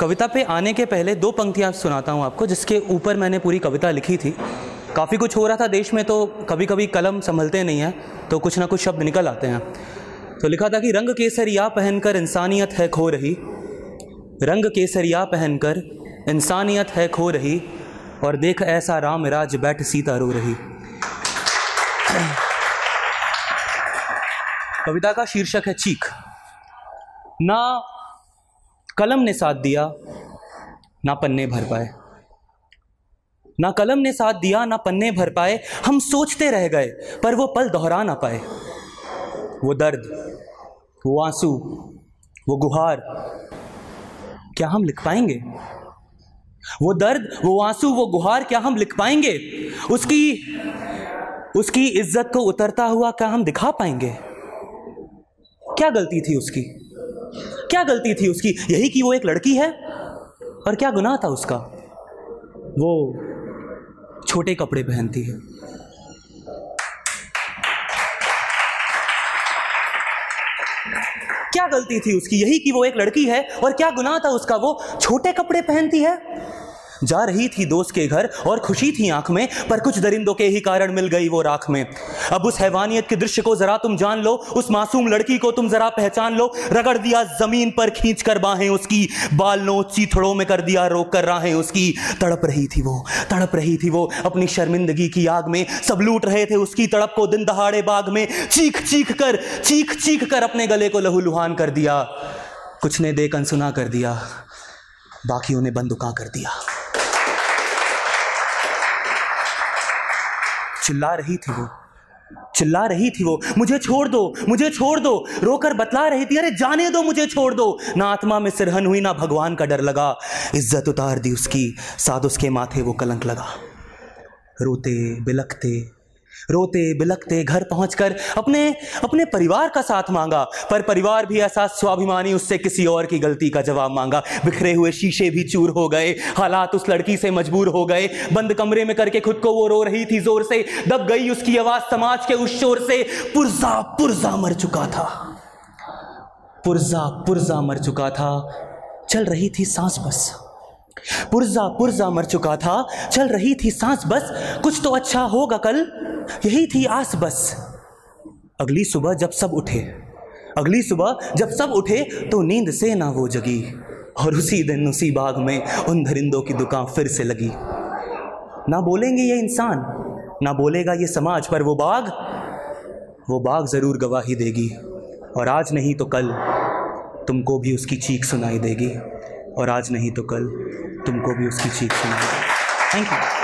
कविता पे आने के पहले दो पंक्तियाँ सुनाता हूँ आपको, जिसके ऊपर मैंने पूरी कविता लिखी थी। काफ़ी कुछ हो रहा था देश में तो कभी कभी कलम संभलते नहीं हैं तो कुछ ना कुछ शब्द निकल आते हैं। तो लिखा था कि रंग केसरिया पहनकर इंसानियत है खो रही। रंग केसरिया पहनकर इंसानियत है खो रही, और देख ऐसा राम राज बैठ सीता रो रही। कविता का शीर्षक है चीख। ना कलम ने साथ दिया, ना पन्ने भर पाए। ना कलम ने साथ दिया, ना पन्ने भर पाए। हम सोचते रह गए, पर वो पल दोहरा ना पाए। वो दर्द, वो आँसू, वो गुहार, क्या हम लिख पाएँगे? वो दर्द, वो आँसू, वो गुहार, क्या हम लिख पाएँगे? उसकी उसकी इज़्ज़त को उतरता हुआ क्या हम दिखा पाएँगे? क्या गलती थी उसकी? क्या गलती थी उसकी? यही कि वो एक लड़की है? और क्या गुनाह था उसका? वो छोटे कपड़े पहनती है। क्या गलती थी उसकी? यही कि वो एक लड़की है? और क्या गुनाह था उसका? वो छोटे कपड़े पहनती है? जा रही थी दोस्त के घर और खुशी थी आँख में, पर कुछ दरिंदों के ही कारण मिल गई वो राख में। अब उस हैवानियत के दृश्य को जरा तुम जान लो, उस मासूम लड़की को तुम जरा पहचान लो, रगड़ दिया ज़मीन पर खींच कर बाहें उसकी, बाल नो चीथड़ों में कर दिया रोक कर राहें उसकी। तड़प रही थी वो, तड़प रही थी वो, अपनी शर्मिंदगी की आग में। सब लूट रहे थे उसकी तड़प को दिन दहाड़े बाग में। चीख चीख कर, चीख चीख कर अपने गले को लहूलुहान कर दिया। कुछ ने देख अनसुना कर दिया, बाकियों ने बंदुका कर दिया। चिल्ला रही थी वो। चिल्ला रही थी वो। मुझे छोड़ दो, मुझे छोड़ दो। रोकर बतला रही थी, अरे जाने दो, मुझे छोड़ दो। ना आत्मा में सिरहन हुई, ना भगवान का डर लगा। इज़्ज़त उतार दी उसकी। साथ उसके माथे वो कलंक लगा। रोते, बिलखते रोते बिलखते घर पहुंचकर अपने अपने परिवार का साथ मांगा। पर परिवार भी ऐसा स्वाभिमानी उससे किसी और की गलती का जवाब मांगा। बिखरे हुए शीशे भी चूर हो गए। हालात उस लड़की से मजबूर हो गए। बंद कमरे में करके खुद को वो रो रही थी ज़ोर से। दब गई उसकी आवाज़ समाज के उस शोर से। पुरजा पुरजा मर चुका था। पुरजा पुरजा मर चुका था। चल रही थी सांस बस। पुरजा पुरजा मर चुका था। चल रही थी सांस बस। कुछ तो अच्छा होगा कल। यही थी आस बस। अगली सुबह जब सब उठे, अगली सुबह जब सब उठे तो नींद से ना वो जगी, और उसी दिन उसी बाग में उन दरिंदों की दुकान फिर से लगी। ना बोलेंगे ये इंसान, ना बोलेगा ये समाज, पर वो बाग वो बाग ज़रूर गवाही देगी। और आज नहीं तो कल तुमको भी उसकी चीख सुनाई देगी। और आज नहीं तो कल तुमको भी उसकी चीख सुनाई देगी। Thank you